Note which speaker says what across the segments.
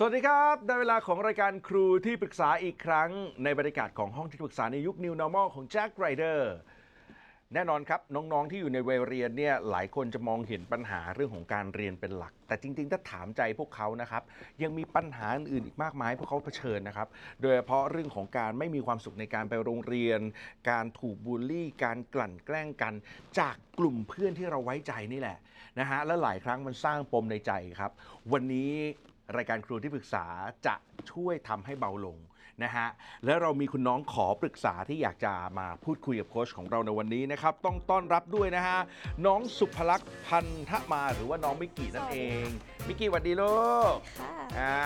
Speaker 1: สวัสดีครับได้เวลาของรายการครูที่ปรึกษาอีกครั้ง ในบรรยากาศของห้องที่ปรึกษาในยุค New Normal ของ Jack Ryder แน่นอนครับ น้องๆที่อยู่ในวัยเรียนเนี่ยหลายคนจะมองเห็นปัญหาเรื่องของการเรียนเป็นหลัก แต่จริง ๆ ถ้าถามใจพวกเขานะครับ ยังมีปัญหาอื่นๆอีกมากมายพวกเขาเผชิญนะครับ โดยเฉพาะเรื่องของการไม่มีความสุขในการไปโรงเรียน การถูกบูลลี่ การกลั่นแกล้งกัน จากกลุ่มเพื่อนที่เราไว้ใจนี่แหละนะฮะและหลายครั้งมันสร้างปมในใจครับ วันนี้ รายการครูที่ปรึกษาจะช่วยทำให้เบาลง นะฮะและเรามีคุณน้องขอปรึกษาที่อยากจะมาพูดคุยกับโค้ชของเราในวันนี้นะครับต้องต้อนรับด้วยนะฮะน้องสุภลักษณ์พันธมาหรือว่าน้องมิกกี้นั่นเองมิกกี้สวัสดีลูก
Speaker 2: ค่ะ
Speaker 1: อ่า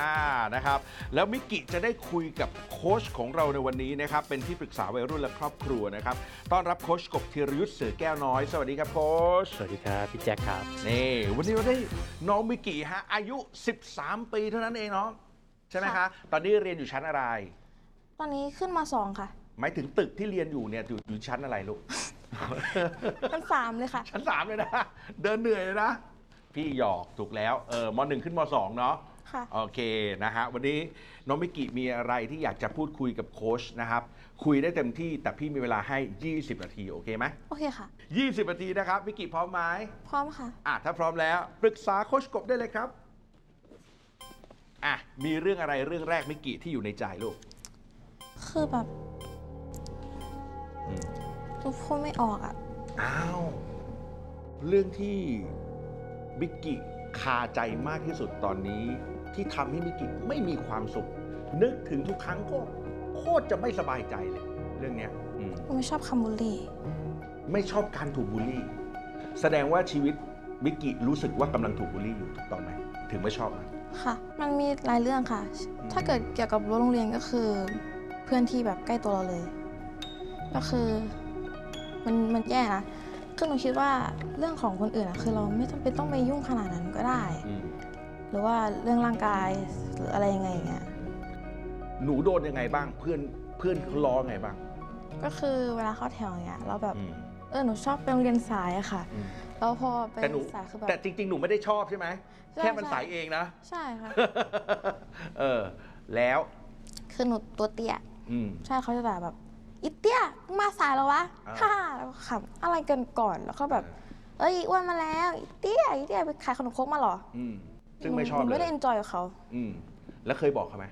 Speaker 1: นะครับแล้วมิกกิจะได้คุยกับโค้ชของเราในวันนี้นะครับเป็นที่ปรึกษาวัยรุ่นและครอบครัวนะครับต้อนรับโค้ชกบธีรยุทธ์เสือแก้วน้อย สวัสดีครับโค้ช
Speaker 3: สวัสดีครับพี่แจ็คครับ
Speaker 1: นี่วันนี้เราได้น้องมิกกิฮะอายุ 13 ปีเท่านั้นเองน้องใช่ไหมคะ
Speaker 2: ค่ะ
Speaker 1: ตอนนี้เรียนอยู่ชั้นอะไร
Speaker 2: ต อนนี้ขึ้นมาสองค่ะ
Speaker 1: หมายถึงตึกที่เรียนอยู่เนี่ยอยู่อยู่ชั้นอะไรลูก
Speaker 2: เป็นสามเลยค่ะ
Speaker 1: ชั้นสามเลยนะ เดินเหนื่อยเลยนะ พี่หยอกถูกแล้วเออมหนึ่งขึ้นมสองเนาะ
Speaker 2: ค่ะ
Speaker 1: โอเคนะฮะวันนี้น้องมิกิมีอะไรที่อยากจะพูดคุยกับโค้ชนะครับ คุยได้เต็มที่แต่พี่มีเวลาให้ 20 นาที โอเคไหม
Speaker 2: โอเคค่ะ
Speaker 1: 20 นาทีนะครับมิกิพร้อมไหม
Speaker 2: พร้อมค่ะ
Speaker 1: อะถ้าพร้อมแล้ว ปรึกษาโค้ชกบได้เลยครับอะมีเรื่องอะไรเรื่องแรกมิกิที่อยู่ในใจลูก
Speaker 2: คือแบบ
Speaker 1: อืม
Speaker 2: หนูพูดไม่ออกอะ
Speaker 1: อ้าว เรื่องที่มิกกิคาใจมากที่สุดตอนนี้ ที่ทำให้มิกกิไม่มีความสุข นึกถึงทุกครั้งก็โคตรจะไม่สบายใจเลย เรื่องเนี้ยอืม
Speaker 2: หนูไม่ชอบคำบูลลี่
Speaker 1: ไม่ชอบการถูกบูลลี่ แสดงว่าชีวิตมิกกิรู้สึกว่ากำลังถูกบูลลี่อยู่ถูกต้องไหมถึงไม่ชอบมัน
Speaker 2: ค่ะ มันมีหลายเรื่องค่ะ
Speaker 1: อืม
Speaker 2: ถ้าเกิดเกี่ยวกับรั้วโรงเรียนก็คือเพื่อนที่แบบใกล้ตัวเราเลย ก็คือมันมันแย่นะคือหนูคิดว่าเรื่องของคนอื่นอะคือเราไม่จำเป็นต้องไปยุ่งขนาดนั้นก็ได้
Speaker 1: อืม
Speaker 2: หรือว่าเรื่องร่างกายหรืออะไรยังไงอย่างเงี้ย
Speaker 1: หนูโดนยังไงบ้าง เพื่อนเพื่อนเขาล้อไงบ้าง
Speaker 2: ก็คือเวลาเข้าแถวอย่างเงี้ยเราแบบ
Speaker 1: อืม
Speaker 2: เออหนูชอบไปโรงเรียนสายอะค่ะ
Speaker 1: อืม
Speaker 2: แล้วพอไป
Speaker 1: แต่หนู
Speaker 2: สายคือแบบ
Speaker 1: แต่จริง ๆ หนูไม่ได้ชอบใช่ไหม
Speaker 2: ใช่
Speaker 1: แค่มัน
Speaker 2: ใช่
Speaker 1: สายเองนะ
Speaker 2: ใช่ค่ะ
Speaker 1: เออ แล้ว
Speaker 2: คือหนูตัวเตี้ย
Speaker 1: อืม
Speaker 2: ใช่เขาจะด่าแบบอีเตี้ยมึงมาสายแล้ววะ
Speaker 1: อ่า
Speaker 2: ฮ่าแล้วก็ขำอะไรกันก่อนแล้วก็แบบ เอ้ยอ้วนมาแล้วอีเตี้ยอีเตี้ยไปขายขนมครกมาเหรอ
Speaker 1: อืมซึ่งไม่ชอบ
Speaker 2: หนู
Speaker 1: เล
Speaker 2: ไม่ได้ enjoy กับเขา
Speaker 1: อืมแล้วเคยบอกเขาไหม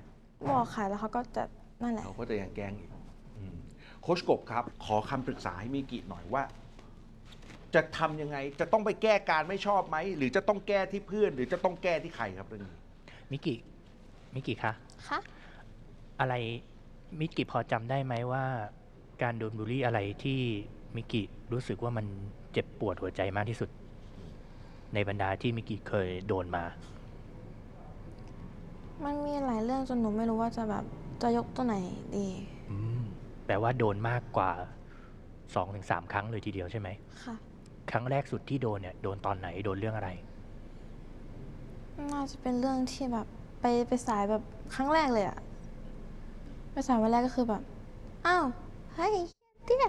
Speaker 2: บอกค่ะแล้วเขาก็จะนั่นแหละ
Speaker 1: เขาก็จะยังแกล้งอีกอืมโค้ชกบครับ ขอคำปรึกษาให้มิกิหน่อยว่า จะทำยังไง จะต้องไปแก้การไม่ชอบไหม หรือจะต้องแก้ที่เพื่อน หรือจะต้องแก้ที่ใครครับเรื่องนี้
Speaker 3: มิกิมิกิคะ
Speaker 2: คะ
Speaker 3: อะไร มิกิพอจำได้ไหมว่า การโดนบูลลี่อะไรที่มิกิรู้สึกว่ามันเจ็บปวดหัวใจมากที่สุด ในบรรดาที่มิกิเคยโดนมา
Speaker 2: มันมีหลายเรื่องจนหนูไม่รู้ว่าจะแบบจะยกตัวไหนดี
Speaker 3: อืมแปลว่าโดนมากกว่าสองถึงสามครั้งเลยทีเดียวใช่ไหม
Speaker 2: ค่ะ
Speaker 3: ครั้งแรกสุดที่โดนเนี่ยโดนตอนไหนโดนเรื่องอะไร
Speaker 2: น่าจะเป็นเรื่องที่แบบไปไปสายแบบครั้งแรกเลยอะ ไปสาวันแรกก็คือแบบ อ้าวเฮ้ยเตี้ย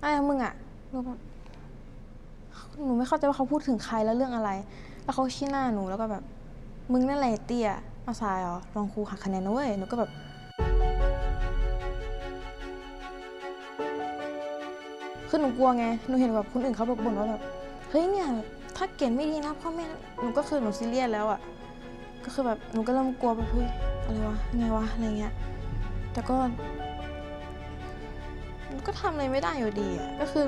Speaker 1: อะ
Speaker 2: ไรของมึงอะหนูแบบหนูไม่เข้าใจว่าเขาพูดถึงใครแล้วเรื่องอะไร แล้วเขาชี้หน้าหนูแล้วก็แบบ มึงนั่นแหละเตี้ยมาสายเหรอลองครูหักคะแนนนะเว้ย หนูก็แบบคือหนูกลัวไง หนูเห็นแบบคนอื่นเขาแบบบ่นว่าแบบ เฮ้ยเนี่ยถ้าเกรดไม่ดีนะพ่อแม่ หนูก็คือหนูซีเรียสแล้วอะ ก็คือแบบหนูก็เริ่มกลัวแบบเฮ้ย อะไรวะไงวะอะไรเงี้ยแต่ก็มันก็ทำอะไรไม่ได้อยู่ดีอะก็คือ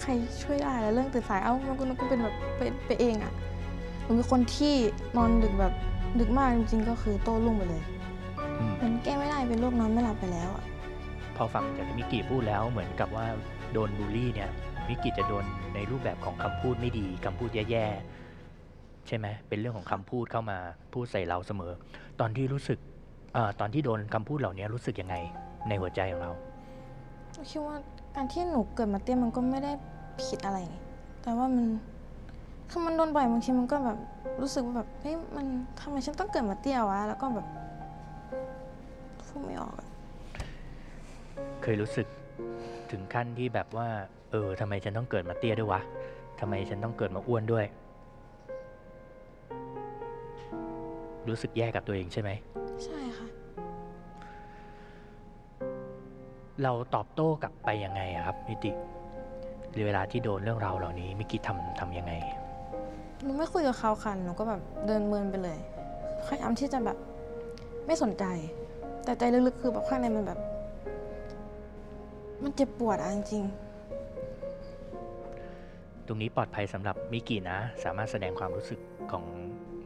Speaker 2: ใครช่วยได้แล้วเรื่องตื่นสายเอ้ามันก็มันก็เป็นแบบไปไปเองอะหนูเป็นคนที่นอนดึกแบบดึกมากจริงๆก็คือโต้รุ่งไปเลย
Speaker 3: อืม
Speaker 2: มันแก้ไม่ได้เป็นโรคนอนไม่หลับไปแล้วอะ
Speaker 3: พอฟังจากที่มิกิพูดแล้วเหมือนกับว่าโดนบูลลี่เนี่ยมิกิจะโดนในรูปแบบของคำพูดไม่ดีคำพูดแย่ๆใช่ไหมเป็นเรื่องของคำพูดเข้ามาพูดใส่เราเสมอ ตอนที่รู้สึกเออ ตอนที่โดนคำพูดเหล่านี้รู้สึกยังไงในหัวใจของเรา
Speaker 2: หนูคิดว่าการที่หนูเกิดมาเตี้ยมันก็ไม่ได้ผิดอะไรไงแต่ว่ามันคือมันโดนบ่อยบางทีมันก็แบบรู้สึกว่าแบบเฮ้ยมันทำไมฉันต้องเกิดมาเตี้ยวะแล้วก็แบบพูดไม่ออกอะ
Speaker 3: เคยรู้สึกถึงขั้นที่แบบว่า เออทำไมฉันต้องเกิดมาเตี้ยด้วยวะทำไมฉันต้องเกิดมาอ้วนด้วยมรู้สึกแย่กับตัวเองใช่ไหม เราตอบโต้กลับไปยังไงอะครับมิติเวลาที่โดนเรื่องราวเหล่านี้มิกิทำทำยังไง
Speaker 2: หนูไม่คุยกับเขาค่ะหนูก็แบบเดินเมินไปเลยพยายามที่จะแบบไม่สนใจ แต่ใจลึกๆคือแบบข้างในมันแบบ มันเจ็บปวดอะจริง
Speaker 3: ตรงนี้ปลอดภัยสำหรับมิกินะ สามารถแสดงความรู้สึกของ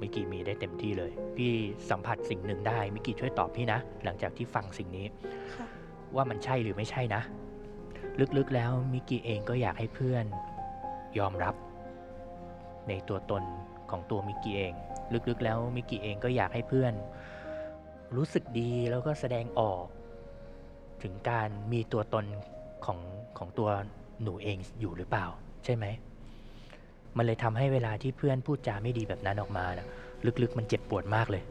Speaker 3: มิกิมีได้เต็มที่เลย พี่สัมผัสสิ่งหนึ่งได้มิกิช่วยตอบพี่นะ หลังจากที่ฟังสิ่งนี้
Speaker 2: ๆค่ะ
Speaker 3: ว่ามันใช่หรือไม่ใช่นะ ลึกๆแล้วมิกิเองก็อยากให้เพื่อน ยอมรับ ในตัวตนของตัวมิกิเอง ลึกๆแล้วมิกิเองก็อยากให้เพื่อน รู้สึกดีแล้วก็แสดงออก ถึงการมีตัวตนของของตัวหนูเองอยู่หรือเปล่า ใช่ไหม มันเลยทำให้เวลาที่เพื่อนพูดจาไม่ดีแบบนั้นออกมานะลึกๆมันเจ็บปวดมากเลย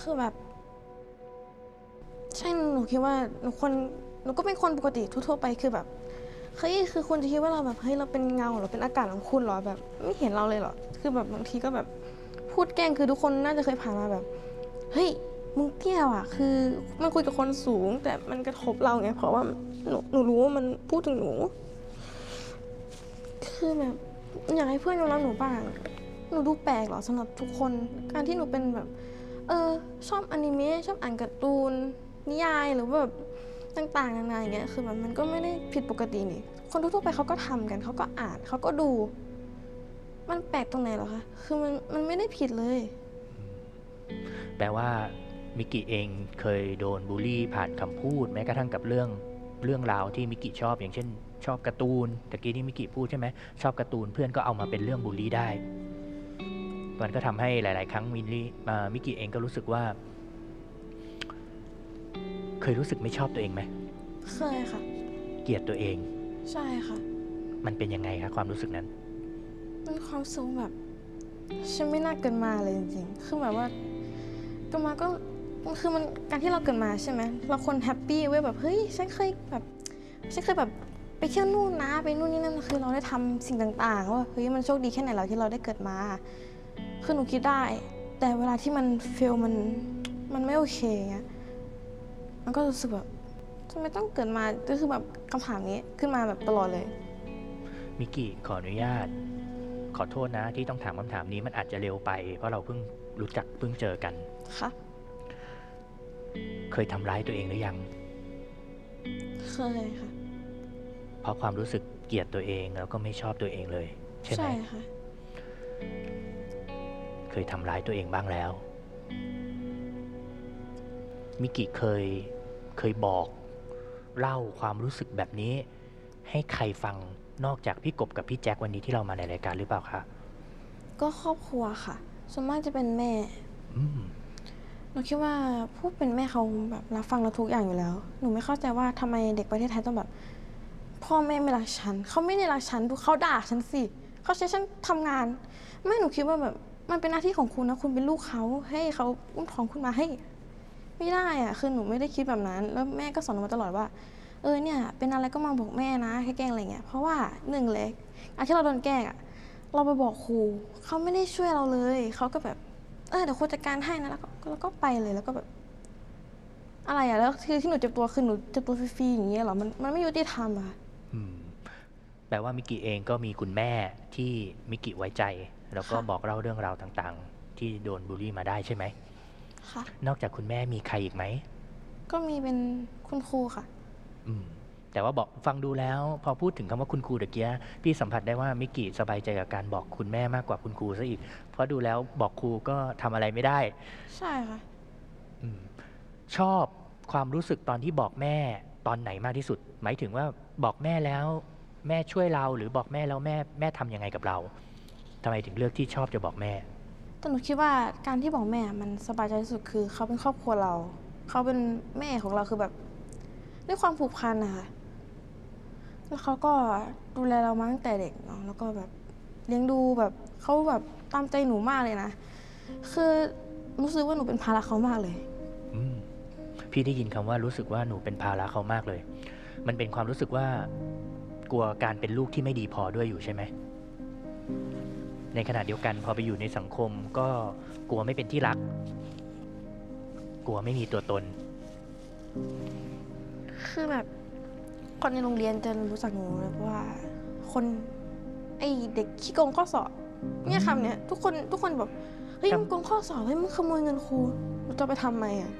Speaker 2: คือแบบ ใช่หนูคิดว่าหนูคนหนูก็เป็นคนปกติทั่วๆไปคือแบบเฮ้ยคือคุณจะคิดว่าเราแบบเฮ้ยเราเป็นเงาเหรอเป็นอากาศของคุณเหรอแบบไม่เห็นเราเลยเหรอคือแบบบางทีก็แบบพูดแกล้งคือทุกคนน่าจะเคยผ่านมาแบบ เฮ้ยมึงเตี้ยว่ะ คือมันคุยกับคนสูง แต่มันกระทบเราไงเพราะว่าหนูหนูรู้ว่ามันพูดถึงหนู คือแบบอยากให้เพื่อนยอมรับหนูบ้าง หนูดูแปลกเหรอสำหรับทุกคน การที่หนูเป็นแบบ เออชอบอนิเมะชอบอ่านการ์ตูน นิยายหรือแบบต่างๆนานาอย่างเงี้ยคือแบบมันก็ไม่ได้ผิดปกตินี่ คนทั่วๆไปเขาก็ทำกันเขาก็อ่านเขาก็ดู มันแปลกตรงไหนหรอคะคือมันมันไม่ได้ผิดเลย
Speaker 3: แปลว่ามิกิเองเคยโดนบูลลี่ผ่านคำพูดแม้กระทั่งกับเรื่องเรื่องราวที่มิกิชอบอย่างเช่น ชอบการ์ตูนตะกี้ที่มิกิพูดใช่ไหมชอบการ์ตูนเพื่อนก็เอามาเป็นเรื่องบูลลี่ได้มันก็ทำให้หลาย ๆ ครั้งมิลลี่อ่ามิกิเองก็รู้สึกว่า เคยรู้สึกไม่ชอบตัวเองไหม
Speaker 2: เคยค่ะ
Speaker 3: เกลียดตัวเอง
Speaker 2: ใช่ค่ะ
Speaker 3: มันเป็นยังไงคะความรู้สึกนั้น
Speaker 2: มันรู้สึกแบบ ฉันไม่น่าเกิดมาเลยจริงๆ คือแบบว่าเกิดมาก็คือมันการที่เราเกิดมาใช่ไหมเราควร happy เว้ยแบบเฮ้ยฉันเคยแบบฉันเคยแบบไปเที่ยวนู่นนะไปนู่นนี่นั่นคือเราได้ทำสิ่งต่างๆว่าเฮ้ยมันโชคดีแค่ไหนเราที่เราได้เกิดมา คือหนูคิดได้ แต่เวลาที่มันเฟลมันมันไม่โอเคเงี้ย มันก็รู้สึกแบบทำไมต้องเกิดมาก็คือแบบคำถามนี้ขึ้นมาแบบตลอดเลย
Speaker 3: มิกิขออนุญาต ขอโทษนะที่ต้องถามคำถามนี้มันอาจจะเร็วไป เพราะเราเพิ่งรู้จักเพิ่งเจอกัน
Speaker 2: ค่ะ
Speaker 3: เคยทำร้ายตัวเองหรือยัง
Speaker 2: เคยค่ะ
Speaker 3: เพราะความรู้สึกเกลียดตัวเองแล้วก็ไม่ชอบตัวเองเลย ใช่ไหม
Speaker 2: ใช่ค่ะ
Speaker 3: เคยทำร้ายตัวเองบ้างแล้ว มิกิเคยเคยบอก เล่าความรู้สึกแบบนี้ ให้ใครฟังนอกจากพี่กบกับพี่แจ็ควันนี้ที่เรามาในรายการหรือเปล่าคะ
Speaker 2: ก็ครอบครัวค่ะส่วนมากจะเป็นแม่
Speaker 3: อืม
Speaker 2: หนูคิดว่าผู้เป็นแม่เขาแบบรับฟังเราทุกอย่างอยู่แล้ว หนูไม่เข้าใจว่าทำไมเด็กประเทศไทยต้องแบบ พ่อแม่ไม่รักฉันเขาไม่ได้รักฉันดูเขาด่าฉันสิเขาใช้ฉันทำงานไม่หนูคิดว่าแบบมันเป็นหน้าที่ของคุณนะคุณเป็นลูกเขาให้เขาอุ้มท้องคุณมาให้ ไม่ได้อะคือหนูไม่ได้คิดแบบนั้น แล้วแม่ก็สอนหนูมาตลอดว่า เออเนี่ย เป็นอะไรก็มาบอกแม่นะแค่แกล้งอะไรเงี้ย เพราะว่าหนึ่งเลยอันที่เราโดนแกล้งอะเราไปบอกครูเขาไม่ได้ช่วยเราเลย เขาก็แบบ เออเดี๋ยวครูจัดการให้นะ แล้วก็แล้วก็ไปเลย แล้วก็แบบ อะไรอะแล้วคือที่หนูเจ็บตัวคือหนูเจ็บตัวฟรีๆอย่างเงี้ยเหรอ มันมันไม่ยุติธรรมอะ
Speaker 3: อืมแปลว่ามิกิเองก็มีคุณแม่ที่มิกิไว้ใจ แล้วก็บอกเล่าเรื่องราวต่างๆ ที่โดนบูลลี่มาได้ใช่ไหม
Speaker 2: ค่ะ
Speaker 3: นอกจากคุณแม่มีใครอีกไหม
Speaker 2: ก็มีเป็นคุณครูค่ะ
Speaker 3: อืม แต่ว่าบอกฟังดูแล้ว พอพูดถึงคำว่าคุณครูตะเกียพี่สัมผัสได้ว่ามิกิสบายใจกับการบอกคุณแม่มากกว่าคุณครูซะอีก เพราะดูแล้วบอกครูก็ทำอะไรไม่ได้
Speaker 2: ใช่ค่ะ
Speaker 3: อมชอบความรู้สึกตอนที่บอกแม่ตอนไหนมากที่สุด หมายถึงว่าบอกแม่แล้วแม่ช่วยเราหรือบอกแม่แล้วแม่แม่ทำยังไงกับเราทำไมถึงเลือกที่ชอบจะบอกแม่
Speaker 2: แต่หนูคิดว่าการที่บอกแม่มันสบายใจที่สุดคือเขาเป็นครอบครัวเรา เขาเป็นแม่ของเราคือแบบด้วยความผูกพันนะคะแล้วเขาก็ดูแลเรามาตั้งแต่เด็กเนาะแล้วก็แบบเลี้ยงดูแบบเขาแบบตามใจหนูมากเลยนะ คือรู้สึกว่าหนูเป็นภาระเขามากเลย
Speaker 3: อืมพี่ได้ยินคำว่ารู้สึกว่าหนูเป็นภาระเขามากเลย มันเป็นความรู้สึกว่ากลัวการเป็นลูกที่ไม่ดีพอด้วยอยู่ใช่ไหม ในขณะเดียวกันพอไปอยู่ในสังคมก็กลัวไม่เป็นที่รัก กลัวไม่มีตัวตน
Speaker 2: คือแบบ คนในโรงเรียนจะรู้จักหนูเลยว่า คนไอเด็กขี้โกงข้อสอบเนี่ยคำเนี้ยทุกคนทุกคนแบบเฮ้ย
Speaker 3: ครับ
Speaker 2: มึงโกงข้อสอบเฮ้ยมึงขโมยเงินครูหนูจะไปทำไมอะ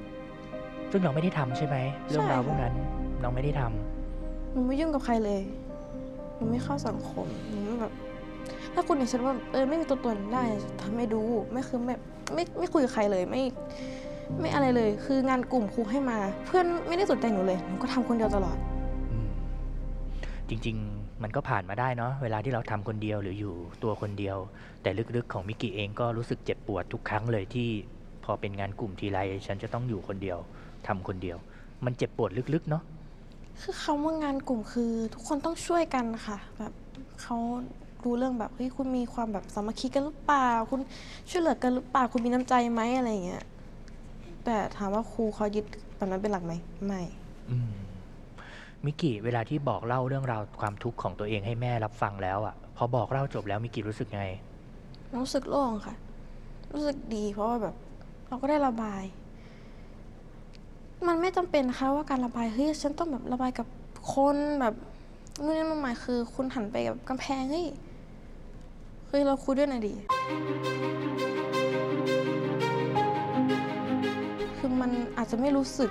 Speaker 3: ซึ่งเราไม่ได้ทำใช่ไหมเรื่องราวพวกนั้นเราไม่ได้ทำ
Speaker 2: หนูไม่ยุ่งกับใครเลยหนูไม่เข้าสังคมหนูไม่แบบ ถ้าคุณเห็นฉันว่าเออไม่มีตัวตนได้ทำให้ดูไม่คือแบบไม่ไม่คุยกับใครเลยไม่ ไม่อะไรเลย คืองานกลุ่มครูให้มา เพื่อนไม่ได้สนใจหนูเลยหนูก็ทำคนเดียวตลอด
Speaker 3: อืมจริง ๆ มันก็ผ่านมาได้เนาะเวลาที่เราทำคนเดียวหรืออยู่ตัวคนเดียว แต่ลึกๆของมิกกี้เองก็รู้สึกเจ็บปวดทุกครั้งเลยที่พอเป็นงานกลุ่มทีไรฉันจะต้องอยู่คนเดียวทำคนเดียว มันเจ็บปวดลึกๆเนาะ
Speaker 2: คือคำว่างานกลุ่มคือทุกคนต้องช่วยกันค่ะ แบบเขา รู้เรื่องแบบเฮ้ยคุณมีความแบบสามัคคีกันหรือเปล่า คุณช่วยเหลือกันหรือเปล่าคุณมีน้ำใจไหมอะไรอย่างเงี้ยแต่ถามว่าครูเขายึดแบบนั้นเป็นหลักไหมไม่
Speaker 3: อืมมิกกี้เวลาที่บอกเล่าเรื่องราวความทุกข์ของตัวเองให้แม่รับฟังแล้วอะ่ะ พอบอกเล่าจบแล้วมิกกี้รู้สึกไง
Speaker 2: รู้สึกโล่งค่ะ รู้สึกดีเพราะว่าแบบ เราก็ได้ระบาย มันไม่จำเป็นนะคะว่าการระบายเฮ้ยฉันต้องแบบระบายกับคนแบบนู่นนี่นั่นหมายคือ คุณหันไปกับกำแพงเฮ้ย เฮ้ยเราคุยด้วยหน่อยดิคือมันอาจจะไม่รู้สึก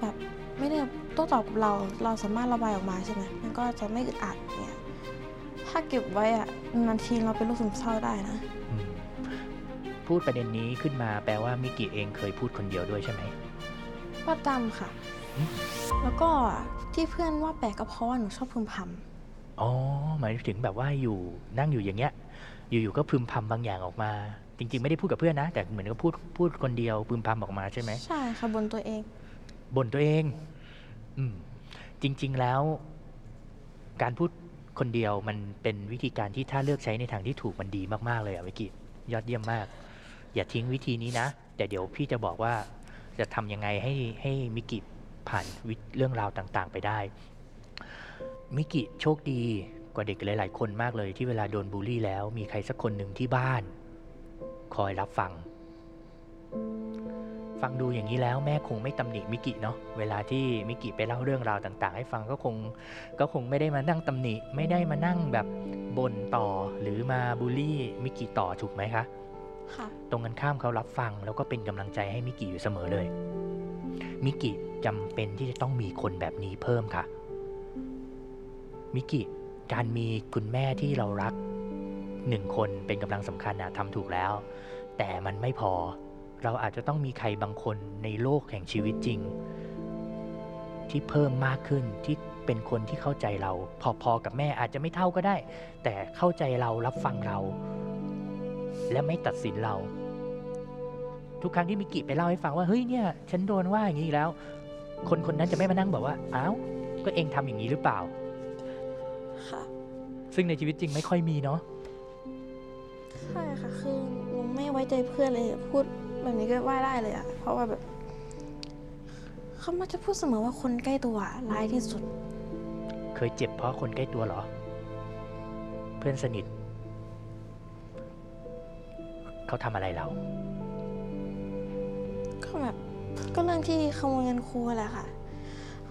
Speaker 2: แบบไม่ได้โต้ตอบกับเรา เราสามารถระบายออกมาใช่ไหมมันก็จะไม่อึดอัดเนี่ยถ้าเก็บไว้อะนานๆทีเราเป็นโรคซึมเศร้าได้นะ
Speaker 3: อืมพูดประเด็นนี้ขึ้นมาแปลว่ามิกกี้เองเคยพูดคนเดียวด้วยใช่ไหม
Speaker 2: ประจำค่ะ
Speaker 3: อืม
Speaker 2: แล้วก็ที่เพื่อนว่าแปลกก็เพราะว่าหนูชอบพึมพ
Speaker 3: อ๋อ หมายถึงแบบว่าอยู่นั่งอยู่อย่างเงี้ย อยู่ๆก็พึมพำบางอย่างออกมา จริง ๆ ไม่ได้พูดกับเพื่อนนะ แต่เหมือนกับพูดพูดคนเดียวพึมพำออกมาใช่ไหมำ
Speaker 2: ใช่ค่ะบนตัวเอง
Speaker 3: บ่นตัวเอง อืม จริง ๆแล้ว การพูดคนเดียวมันเป็นวิธีการที่ถ้าเลือกใช้ในทางที่ถูกมันดีมากๆเลยอะมิกิยอดเยี่ยมมาก อย่าทิ้งวิธีนี้นะ แต่เดี๋ยวพี่จะบอกว่าจะทำยังไงให้ให้มิกิผ่านวิเรื่องราวต่าง ๆ ไปได้ มิกิโชคดีกว่าเด็กหลาย ๆ คนมากเลยที่เวลาโดนบูลลี่แล้ว มีใครสักคนหนึ่งที่บ้าน คอยรับฟัง ฟังดูอย่างนี้แล้วแม่คงไม่ตำหนิมิกิเนาะเวลาที่มิกิไปเล่าเรื่องราวต่าง ๆ ให้ฟังก็คงก็คงไม่ได้มานั่งตำหนิ ไม่ได้มานั่งแบบบ่นต่อหรือมาบูลลี่มิกิต่อถูกไหมคะ
Speaker 2: ค่ะ
Speaker 3: ตรงกันข้ามเขารับฟังแล้วก็เป็นกำลังใจให้มิกิอยู่เสมอเลยมิกิจำเป็นที่จะต้องมีคนแบบนี้เพิ่มค่ะ มิกิการมีคุณแม่ที่เรารักหนึ่งคนเป็นกำลังสำคัญนะทำถูกแล้ว แต่มันไม่พอ เราอาจจะต้องมีใครบางคนในโลกแห่งชีวิตจริง ที่เพิ่มมากขึ้นที่เป็นคนที่เข้าใจเรา พอๆกับแม่อาจจะไม่เท่าก็ได้ แต่เข้าใจเรารับฟังเรา และไม่ตัดสินเรา ทุกครั้งที่มิกิไปเล่าให้ฟังว่าเฮ้ยเนี่ย ฉันโดนว่าอย่างนี้แล้ว คนคนนั้นจะไม่มานั่งบอกว่าอ้าวก็เองทำอย่างนี้หรือเปล่า
Speaker 2: ค่ะ
Speaker 3: ซึ่งในชีวิตจริงไม่ค่อยมีเนาะ
Speaker 2: ใช่ค่ะคือหนูไม่ไว้ใจเพื่อนเลยพูดแบบนี้ก็ว่าได้เลยอะเพราะว่าแบบเขามักจะพูดเสมอว่าคนใกล้ตัวอะร้ายที่สุด
Speaker 3: เคยเจ็บเพราะคนใกล้ตัวเหรอ เพื่อนสนิท เขาทำอะไรเรา
Speaker 2: ก็แบบก็เรื่องที่ขโมยเงินครูแหละค่ะเพ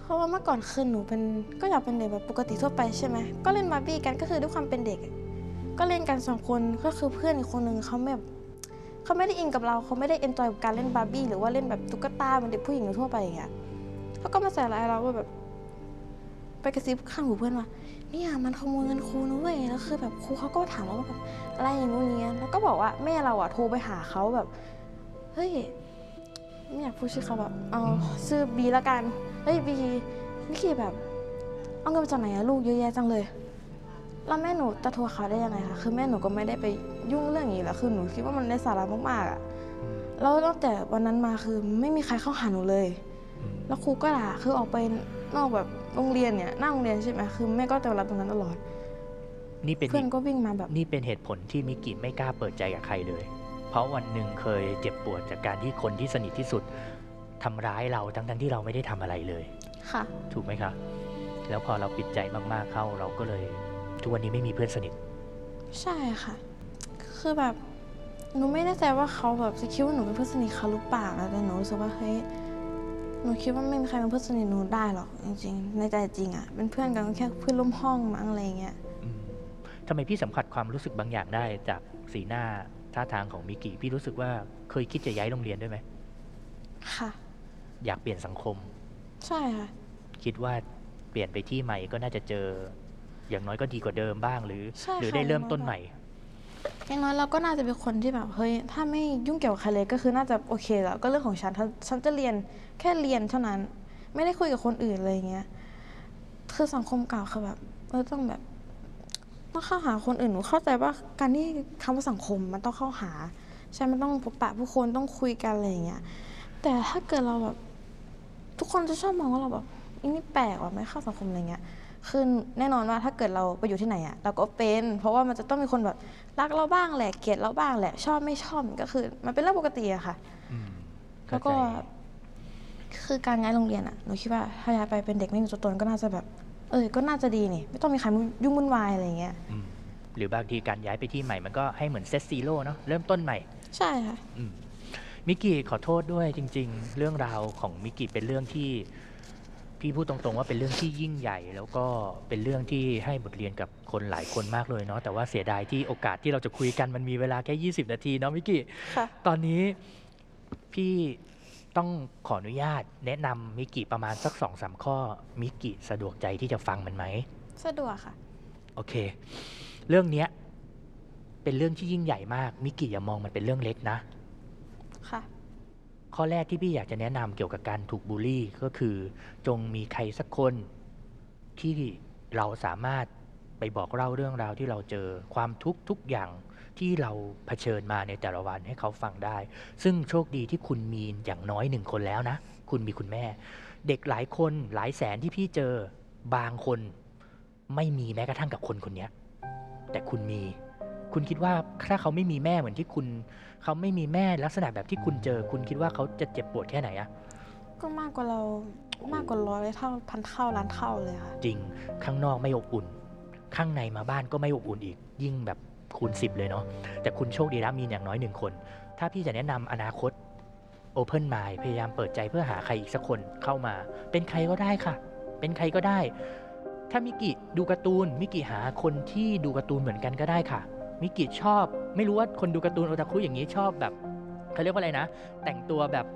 Speaker 2: ราะว่าเมื่อก่อนคือหนูเป็นก็อยากเป็นเด็กแบบปกติทั่วไปใช่ไหมก็เล่นบาร์บี้กันก็คือด้วยความเป็นเด็ก ก็เล่นกันสองคนก็คือเพื่อนอีกคนหนึ่งเขาแบบเขาไม่ได้อินกับเราเขาไม่ได้ enjoy กับการเล่นบาร์บี้หรือว่าเล่นแบบตุ๊กตาเหมือนเด็กผู้หญิงทั่วไปอย่างเงี้ยเขาก็มาใส่ร้ายเราว่าแบบ ไปกระซิบข้างหูเพื่อนว่าเนี่ยมันขโมยเงินครูนะเว้ยแล้วคือแบบครูเขาก็ถามเราว่าแบบอะไรอย่างงู้นอย่างเงี้ยแล้วก็บอกว่าแม่เราอะโทรไปหาเขาแบบเฮ้ย ไม่อยากพูดชื่อเขาแบบเอาชื่อบีละกันเฮ้ยบีนี่คือแบบ เอาเงินมาจากไหนอะลูกเยอะแยะจังเลยแล้วแม่หนูจะโทรเขาได้ยังไงคะคือแม่หนูก็ไม่ได้ไปยุ่งเรื่องอย่างนี้แล้วคือหนูคิดว่ามันในสาระมากๆอะแล้วตั้งแต่วันนั้นมาคือไม่มีใครเข้าหาหนูเลย แล้วครูก็ด่าคือออกไปนอกแบบโรงเรียนเนี่ยหน้าโรงเรียนใช่ไหมคือแม่ก็จะรับตรงนั้นตลอด
Speaker 3: นี่เป็น
Speaker 2: เพื่อนก็วิ่งมาแบบ
Speaker 3: นี่เป็นเหตุผลที่มิกิไม่กล้าเปิดใจกับใครเลย เพราะวันหนึ่งเคยเจ็บปวดจากการที่คนที่สนิทที่สุดทำร้ายเราทั้งๆที่เราไม่ได้ทำอะไรเลย
Speaker 2: ค่ะ
Speaker 3: ถูกไหมคะ แล้วพอเราปิดใจมากๆเข้าเราก็เลย ทุกวันนี้ไม่มีเพื่อนสนิท
Speaker 2: ใช่ค่ะ คือแบบหนูไม่แน่ใจว่าเขาแบบจะคิดว่าหนูเป็นเพื่อนสนิทเขาหรือเปล่านะแต่หนูรู้สึกว่าเฮ้ยหนูคิดว่าไม่มีใครเป็นเพื่อนสนิทหนูได้หรอกจริงๆในใจจริงอะเป็นเพื่อนกันก็แค่เพื่อนร่วมห้องมั้งอะไรเงี้ย
Speaker 3: อืมทำไมพี่สัมผัสความรู้สึกบางอย่างได้จากสีหน้า ท่าทางของมิกิพี่รู้สึกว่าเคยคิดจะย้ายโรงเรียนด้วยไหม
Speaker 2: ค่ะ
Speaker 3: อยากเปลี่ยนสังคม
Speaker 2: ใช่ค่ะ
Speaker 3: คิดว่าเปลี่ยนไปที่ใหม่ก็น่าจะเจอ อย่างน้อยก็ดีกว่าเดิมบ้างหรือ
Speaker 2: ใช่
Speaker 3: หรือ
Speaker 2: ค่ะ
Speaker 3: ได้เริ่ม
Speaker 2: อย่างน้อย
Speaker 3: ต้นใหม่
Speaker 2: อย่างน้อยเราก็น่าจะเป็นคนที่แบบเฮ้ยถ้าไม่ยุ่งเกี่ยวกับใครเลยก็คือน่าจะโอเคแล้วก็เรื่องของฉันถ้าฉันจะเรียนแค่เรียนเท่านั้น ไม่ได้คุยกับคนอื่นเลยอย่างเงี้ยคือสังคมเก่าคือแบบเออต้องแบบ ต้องเข้าหาคนอื่นหนูเข้าใจว่าการที่คำว่าสังคมมันต้องเข้าหา ใช่มันต้องพบปะผู้คนต้องคุยกันอะไรอย่างเงี้ยแต่ถ้าเกิดเราแบบทุกคนจะชอบมองว่าเราแบบอันนี่แปลกว่ะไม่เข้าสังคมอะไรเงี้ยคือแน่นอนว่าถ้าเกิดเราไปอยู่ที่ไหนอะเราก็เป็น เพราะว่ามันจะต้องมีคนแบบรักเราบ้างแหละเกลียดเราบ้างแหละ ชอบไม่ชอบมันก็คือ มันเป็นเรื่องปกติอะค่ะ
Speaker 3: อืม
Speaker 2: แล้วก็
Speaker 3: เข้าใจ
Speaker 2: คือการย้ายโรงเรียนอะหนูคิดว่าถ้าย้ายไปเป็นเด็กไม่มีตัวตนก็น่าจะแบบ เออ ก็น่าจะดีนี่ ไม่ต้องมีใครยุ่งวุ่นวายอะไรเงี้ย
Speaker 3: อืมหรือบางทีการย้ายไปที่ใหม่มันก็ให้เหมือน set zero เนาะเริ่มต้นใหม่
Speaker 2: ใช่ค่ะ
Speaker 3: อืมมิกกี้ขอโทษด้วยจริง ๆ เรื่องราวของมิกกี้เป็นเรื่องที่ พี่พูดตรงๆว่าเป็นเรื่องที่ยิ่งใหญ่ แล้วก็เป็นเรื่องที่ให้บทเรียนกับคนหลายคนมากเลยเนาะแต่ว่าเสียดายที่โอกาสที่เราจะคุยกันมันมีเวลาแค่ 20 นาทีเนาะมิกกี้
Speaker 2: ค่ะ
Speaker 3: ตอนนี้พี่ ต้องขออนุญาตแนะนำมิกกี้ประมาณสักสองสามข้อ มิกกี้สะดวกใจที่จะฟังมันไหม
Speaker 2: สะดวกค่ะ
Speaker 3: โอเค เรื่องเนี้ยเป็นเรื่องที่ยิ่งใหญ่มาก มิกกี้อย่ามองมันเป็นเรื่องเล็กนะ
Speaker 2: ค่ะ
Speaker 3: ข้อแรกที่พี่อยากจะแนะนำเกี่ยวกับการถูกบูลลี่ก็คือ จงมีใครสักคนที่เราสามารถไปบอกเล่าเรื่องราวที่เราเจอความทุกข์ทุกอย่าง ที่เราเผชิญมาในแต่ละวันให้เขาฟังได้ ซึ่งโชคดีที่คุณมีอย่างน้อยหนึ่งคนแล้วนะ คุณมีคุณแม่ เด็กหลายคนหลายแสนที่พี่เจอบางคนไม่มีแม้กระทั่งกับคนคนเนี้ยแต่คุณมี คุณคิดว่าถ้าเขาไม่มีแม่เหมือนที่คุณ เขาไม่มีแม่ลักษณะแบบที่คุณเจอ คุณคิดว่าเขาจะเจ็บปวดแค่ไหนอะ
Speaker 2: ก็มากกว่าเรามากกว่าร้อยเท่าพันเท่าล้านเท่าเลยค่ะ
Speaker 3: จริงข้างนอกไม่อบอุ่น ข้างในมาบ้านก็ไม่อบอุ่นอีก ยิ่งแบบ คูณสิบเลยเนาะแต่คุณโชคดีนะมีอย่างน้อยหนึ่งคน ถ้าพี่จะแนะนำอนาคต Open Mind พยายามเปิดใจเพื่อหาใครอีกสักคนเข้ามา เป็นใครก็ได้ค่ะ เป็นใครก็ได้ ถ้ามิกิดูการ์ตูนมิกิหาคนที่ดูการ์ตูนเหมือนกันก็ได้ค่ะมิกิชอบ ไม่รู้ว่าคนดูการ์ตูนโอตาคุอย่างนี้ชอบแบบเขาเรียกว่าอะไรนะ แต่งตัวแบบ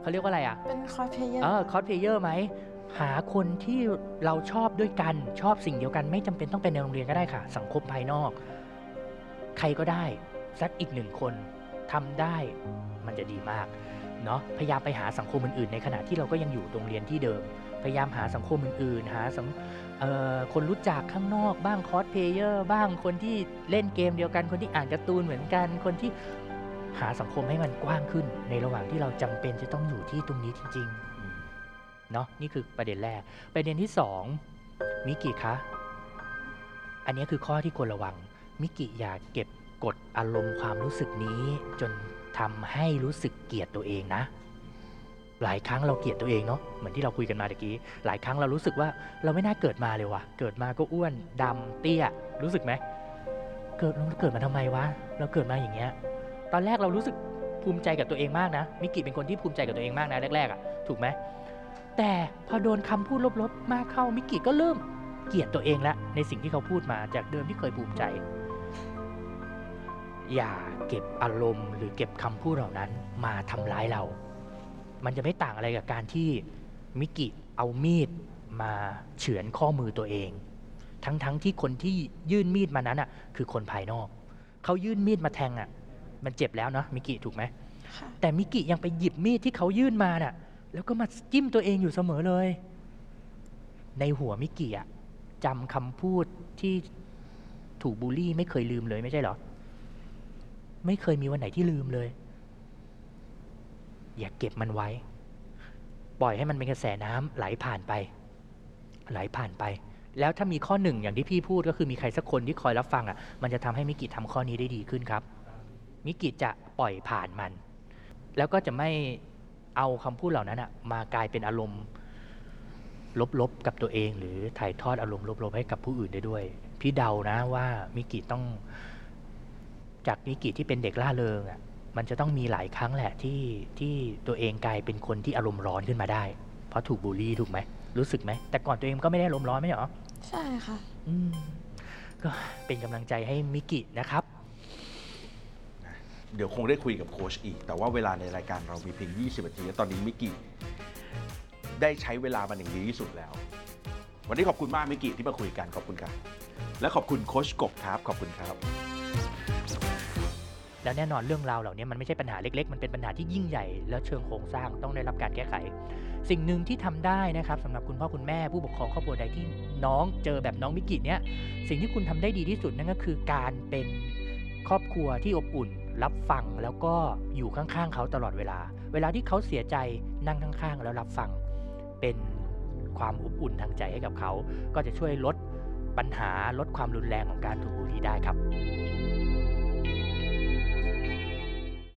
Speaker 3: เขาเรียกว่าอะไรอะ
Speaker 2: เป็นคอสเพลเยอร์
Speaker 3: เออคอสเพลเยอร์ไหมหาคนที่เราชอบด้วยกันชอบสิ่งเดียวกัน ไม่จำเป็นต้องเป็นในโรงเรียนก็ได้ค่ะ สังคมภายนอก ใครก็ได้ สักอีกหนึ่งคนทำได้มันจะดีมากเนาะพยายามไปหาสังคมอื่นๆ ในขณะที่เราก็ยังอยู่โรงเรียนที่เดิม พยายามหาสังคมอื่นๆ หาสังคนรู้จักข้างนอกบ้างคอสเพลเยอร์บ้างคนที่เล่นเกมเดียวกัน คนที่อ่านการ์ตูนเหมือนกัน คนที่หาสังคมให้มันกว้างขึ้น ในระหว่างที่เราจำเป็นจะต้องอยู่ที่ตรงนี้จริงๆเนาะนี่คือประเด็นแรก ประเด็นที่สองมิกิคะ อันนี้คือข้อที่ควรระวัง มิกิอย่าเก็บกดอารมณ์ความรู้สึกนี้ จนทำให้รู้สึกเกลียดตัวเองนะ หลายครั้งเราเกลียดตัวเองเนาะเหมือนที่เราคุยกันมาตะกี้ หลายครั้งเรารู้สึกว่าเราไม่น่าเกิดมาเลยว่ะ เกิดมาก็อ้วนดำเตี้ย รู้สึกไหมเกิดเราเกิดมาทำไมวะ เราเกิดมาอย่างเงี้ย ตอนแรกเรารู้สึกภูมิใจกับตัวเองมากนะ มิกิเป็นคนที่ภูมิใจกับตัวเองมากนะแรกๆอะ่ะ ถูกไหม แต่พอโดนคำพูดลบๆ มากเข้ามิกิก็เริ่มเกลียดตัวเองละในสิ่งที่เขาพูดมาจากเดิมที่เคยภูมิใจ อย่าเก็บอารมณ์ หรือเก็บคำพูดเหล่านั้นมาทำร้ายเรา มันจะไม่ต่างอะไรกับการที่มิกิเอามีดมาเฉือนข้อมือตัวเอง ทั้งๆที่คนที่ยื่นมีดมานั้นอะคือคนภายนอก เขายื่นมีดมาแทงอะ มันเจ็บแล้วเนาะมิกิถูกไหม
Speaker 2: ค่ะ
Speaker 3: แต่มิกิยังไปหยิบมีดที่เขายื่นมาน่ะ แล้วก็มาจิ้มตัวเองอยู่เสมอเลย ในหัวมิกิอะจำคำพูดที่ถูกบูลลี่ไม่เคยลืมเลยไม่ใช่เหรอ ไม่เคยมีวันไหนที่ลืมเลย อย่าเก็บมันไว้ ปล่อยให้มันเป็นกระแสน้ำไหลผ่านไป ไหลผ่านไป แล้วถ้ามีข้อหนึ่งอย่างที่พี่พูดก็คือมีใครสักคนที่คอยรับฟังอะ มันจะทำให้มิกิทำข้อนี้ได้ดีขึ้นครับ มิกิจะปล่อยผ่านมัน แล้วก็จะไม่เอาคำพูดเหล่านั้นอะมากลายเป็นอารมณ์ลบๆกับตัวเอง หรือถ่ายทอดอารมณ์ลบๆให้กับผู้อื่นได้ด้วย พี่เดานะว่ามิกิต้อง จากมิกิที่เป็นเด็กล่าเริงอะมันจะต้องมีหลายครั้งแหละที่ที่ตัวเองกลายเป็นคนที่อารมณ์ร้อนขึ้นมาได้ เพราะถูกบูลลี่ถูกไหมรู้สึกไหมแต่ก่อนตัวเองก็ไม่ได้อารมณ์ร้อนไม่ใช่เหรอ
Speaker 2: ใช่ค่ะ
Speaker 3: อืมก็เป็นกำลังใจให้มิกินะครับ
Speaker 1: เดี๋ยวคงได้คุยกับโค้ชอีก แต่ว่าเวลาในรายการเรามีเพียง 20นาทีแล้วตอนนี้มิกกี้ได้ใช้เวลามันอย่างดีที่สุดแล้ว วันนี้ขอบคุณมากมิกกี้ที่มาคุยกันขอบคุณครับและขอบคุณโค้ชกบครับขอบคุณครับ
Speaker 3: แล้วแน่นอนเรื่องราวเหล่านี้มันไม่ใช่ปัญหาเล็กๆ มันเป็นปัญหาที่ยิ่งใหญ่แล้วเชิงโครงสร้างต้องได้รับการแก้ไข สิ่งหนึ่งที่ทำได้นะครับสำหรับคุณพ่อคุณแม่ผู้ปกครองครอบครัวใดที่น้องเจอแบบน้องมิกิเนี่ยสิ่งที่คุณทำได้ดีที่สุดนั่นก็คือการเป็นครอบครัวที่อบอุ่น รับฟังแล้วก็อยู่ข้างๆเขาตลอดเวลา เวลาที่เขาเสียใจนั่งข้างๆ แล้วรับฟังเป็นความอบอุ่นทางใจให้กับเขา ก็จะช่วยลดปัญหาลดความรุนแรงของการถูกบูลลี่ได้ครับ